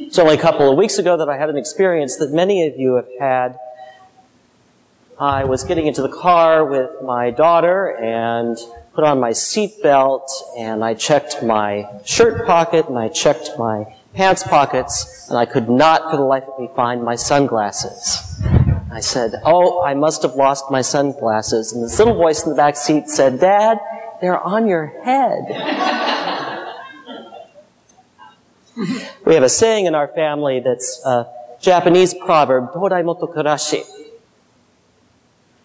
It's only a couple of weeks ago that I had an experience that many of you have had. I was getting into the car with my daughter and put on my seatbelt and I checked my shirt pocket and I checked my pants pockets and I could not for the life of me find my sunglasses. I said, Oh, I must have lost my sunglasses. And this little voice in the back seat said, Dad, they're on your head. we have a saying in our family that's a Japanese proverb, Todai moto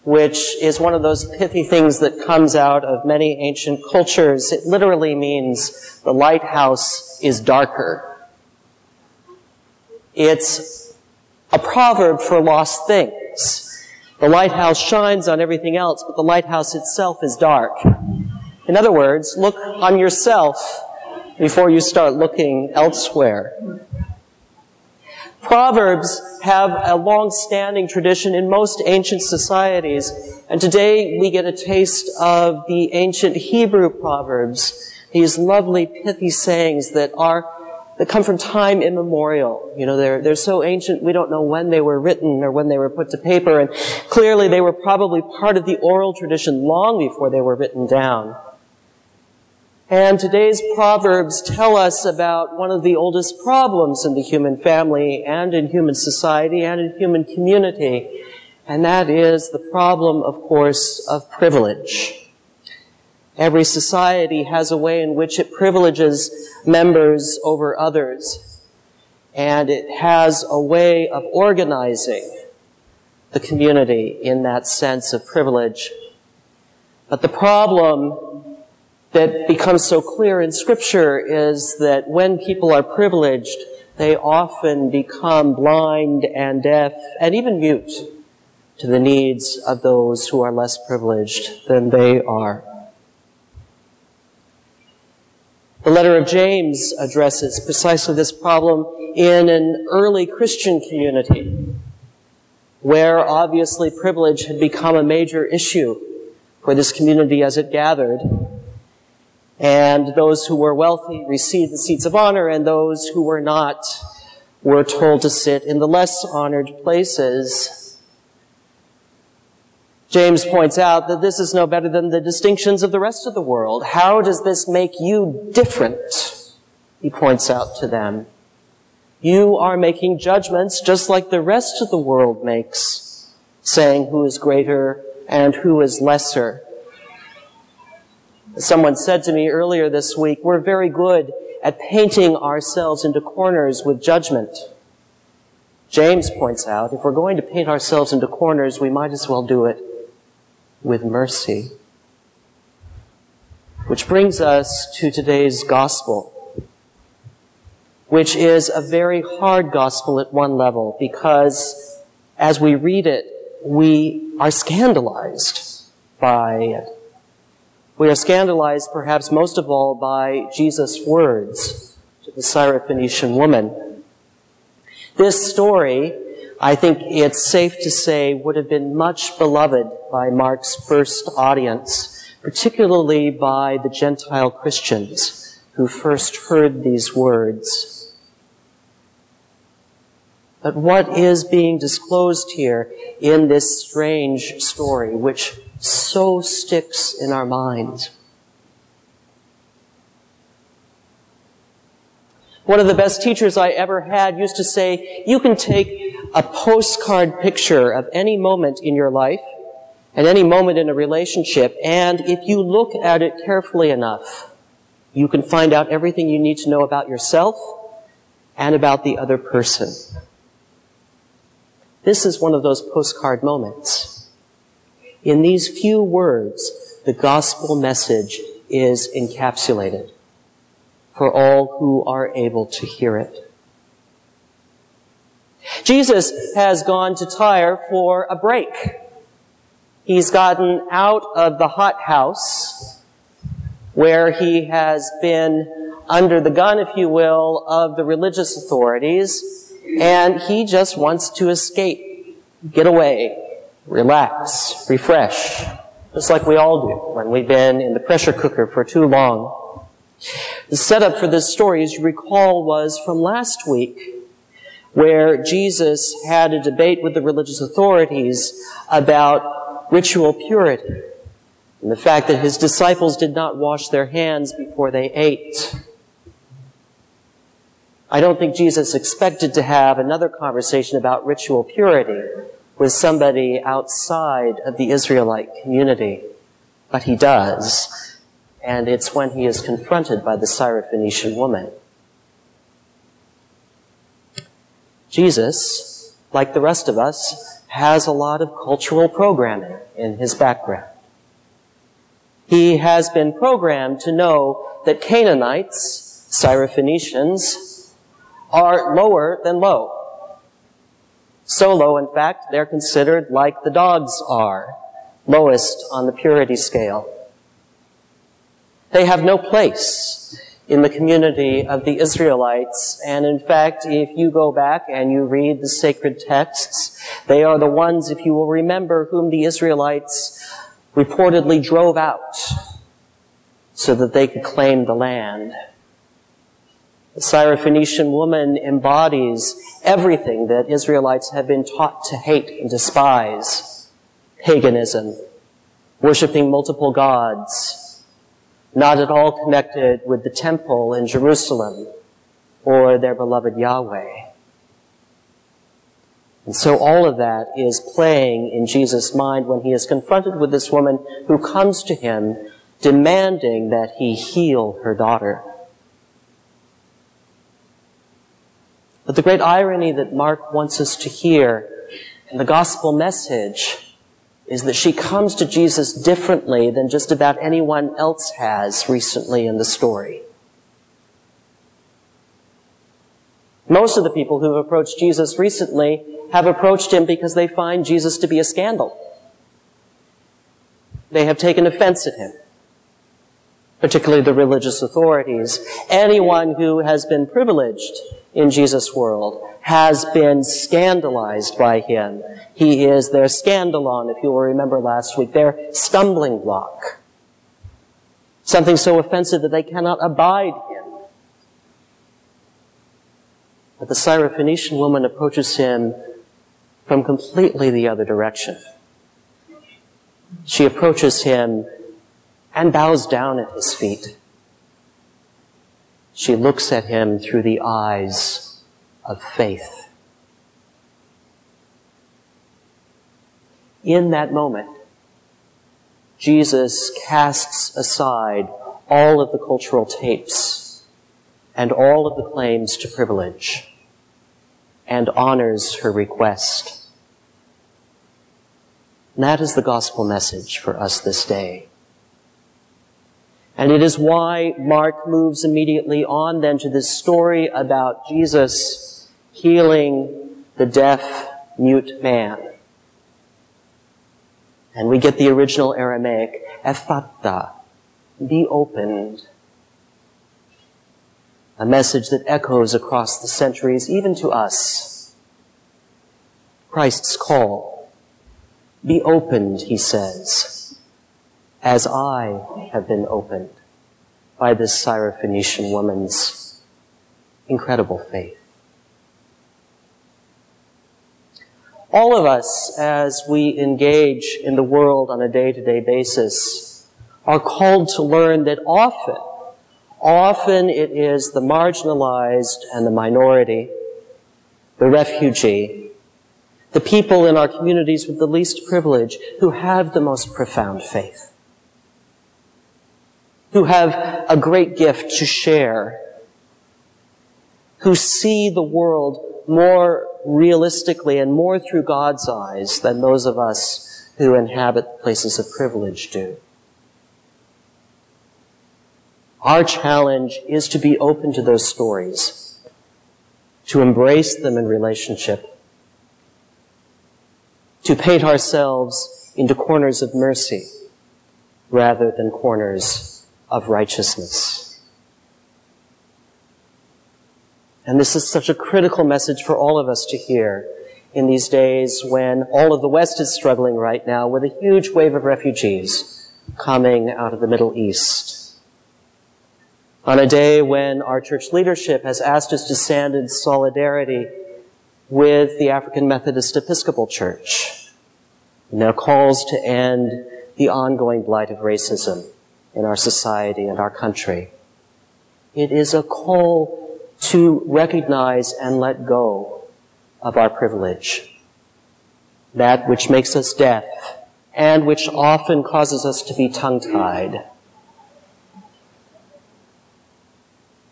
which is one of those pithy things that comes out of many ancient cultures. It literally means the lighthouse is darker. It's a proverb for lost things. The lighthouse shines on everything else, but the lighthouse itself is dark. In other words, look on yourself before you start looking elsewhere. Proverbs have a long-standing tradition in most ancient societies, and today we get a taste of the ancient Hebrew proverbs, these lovely pithy sayings that are that come from time immemorial. You know, they're, they're so ancient we don't know when they were written or when they were put to paper, and clearly they were probably part of the oral tradition long before they were written down. And today's Proverbs tell us about one of the oldest problems in the human family and in human society and in human community. And that is the problem, of course, of privilege. Every society has a way in which it privileges members over others. And it has a way of organizing the community in that sense of privilege. But the problem that becomes so clear in scripture is that when people are privileged, they often become blind and deaf and even mute to the needs of those who are less privileged than they are. The letter of James addresses precisely this problem in an early Christian community where obviously privilege had become a major issue for this community as it gathered and those who were wealthy received the seats of honor, and those who were not were told to sit in the less honored places. James points out that this is no better than the distinctions of the rest of the world. How does this make you different? He points out to them. You are making judgments just like the rest of the world makes, saying who is greater and who is lesser. Someone said to me earlier this week, we're very good at painting ourselves into corners with judgment. James points out, if we're going to paint ourselves into corners, we might as well do it with mercy. Which brings us to today's gospel, which is a very hard gospel at one level because as we read it, we are scandalized by it. We are scandalized perhaps most of all by Jesus' words to the Syrophoenician woman. This story, I think it's safe to say, would have been much beloved by Mark's first audience, particularly by the Gentile Christians who first heard these words. But what is being disclosed here in this strange story, which so sticks in our minds. One of the best teachers I ever had used to say, you can take a postcard picture of any moment in your life and any moment in a relationship, and if you look at it carefully enough, you can find out everything you need to know about yourself and about the other person. This is one of those postcard moments. In these few words, the gospel message is encapsulated for all who are able to hear it. Jesus has gone to Tyre for a break. He's gotten out of the hot house where he has been under the gun, if you will, of the religious authorities, and he just wants to escape, get away, relax, refresh, just like we all do when we've been in the pressure cooker for too long. The setup for this story, as you recall, was from last week where Jesus had a debate with the religious authorities about ritual purity and the fact that his disciples did not wash their hands before they ate. I don't think Jesus expected to have another conversation about ritual purity with somebody outside of the Israelite community, but he does. And it's when he is confronted by the Syrophoenician woman. Jesus, like the rest of us, has a lot of cultural programming in his background. He has been programmed to know that Canaanites, Syrophoenicians, are lower than low. So low, in fact, they're considered like the dogs are, lowest on the purity scale. They have no place in the community of the Israelites. And in fact, if you go back and you read the sacred texts, they are the ones, if you will remember, whom the Israelites reportedly drove out so that they could claim the land. The Syrophoenician woman embodies everything that Israelites have been taught to hate and despise. Paganism, worshiping multiple gods, not at all connected with the temple in Jerusalem or their beloved Yahweh. And so all of that is playing in Jesus' mind when he is confronted with this woman who comes to him demanding that he heal her daughter. But the great irony that Mark wants us to hear in the gospel message is that she comes to Jesus differently than just about anyone else has recently in the story. Most of the people who have approached Jesus recently have approached him because they find Jesus to be a scandal. They have taken offense at him, particularly the religious authorities. Anyone who has been privileged in Jesus' world has been scandalized by him. He is their scandalon, if you will remember last week, their stumbling block. Something so offensive that they cannot abide him. But the Syrophoenician woman approaches him from completely the other direction. She approaches him and bows down at his feet. She looks at him through the eyes of faith. In that moment, Jesus casts aside all of the cultural tapes and all of the claims to privilege and honors her request. And that is the gospel message for us this day. And it is why Mark moves immediately on then to this story about Jesus healing the deaf, mute man. And we get the original Aramaic, Ephphatha, be opened. A message that echoes across the centuries, even to us. Christ's call. Be opened, he says, as I have been opened by this Syrophoenician woman's incredible faith. all of us, as we engage in the world on a day-to-day basis, are called to learn that often, often it is the marginalized and the minority, the refugee, the people in our communities with the least privilege who have the most profound faith, who have a great gift to share, who see the world more realistically and more through God's eyes than those of us who inhabit places of privilege do. Our challenge is to be open to those stories, to embrace them in relationship, to paint ourselves into corners of mercy rather than corners of righteousness. And this is such a critical message for all of us to hear in these days when all of the West is struggling right now with a huge wave of refugees coming out of the Middle East. On a day when our church leadership has asked us to stand in solidarity with the African Methodist Episcopal Church their calls to end the ongoing blight of racism in our society and our country. It is a call to recognize and let go of our privilege, that which makes us deaf and which often causes us to be tongue-tied.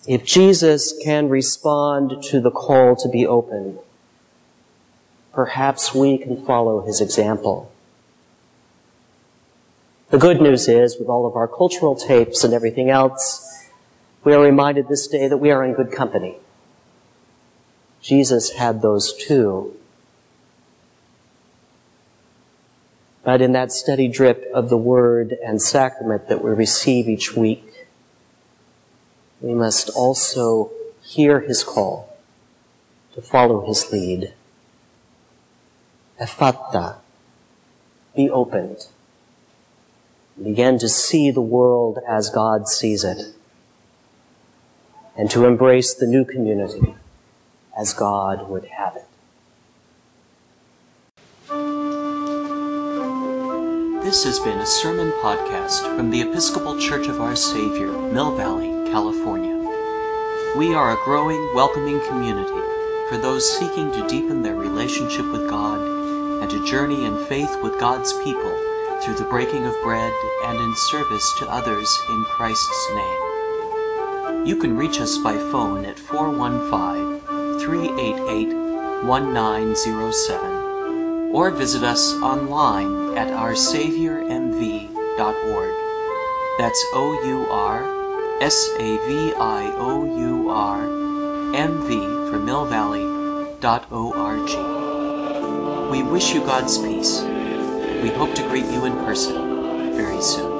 If Jesus can respond to the call to be open, perhaps we can follow his example. The good news is, with all of our cultural tapes and everything else, we are reminded this day that we are in good company. Jesus had those too. But in that steady drip of the word and sacrament that we receive each week, we must also hear his call to follow his lead. Ephphatha, be opened. Begin to see the world as God sees it. And to embrace the new community as God would have it. This has been a sermon podcast from the Episcopal Church of Our Savior, Mill Valley, California. We are a growing, welcoming community for those seeking to deepen their relationship with God and to journey in faith with God's people through the breaking of bread and in service to others in Christ's name. You can reach us by phone at 415 388 1907 or visit us online at oursaviourmv.org. That's O U R S A V I O U R M V for Mill Valley dot O R G. We wish you God's peace. We hope to greet you in person very soon.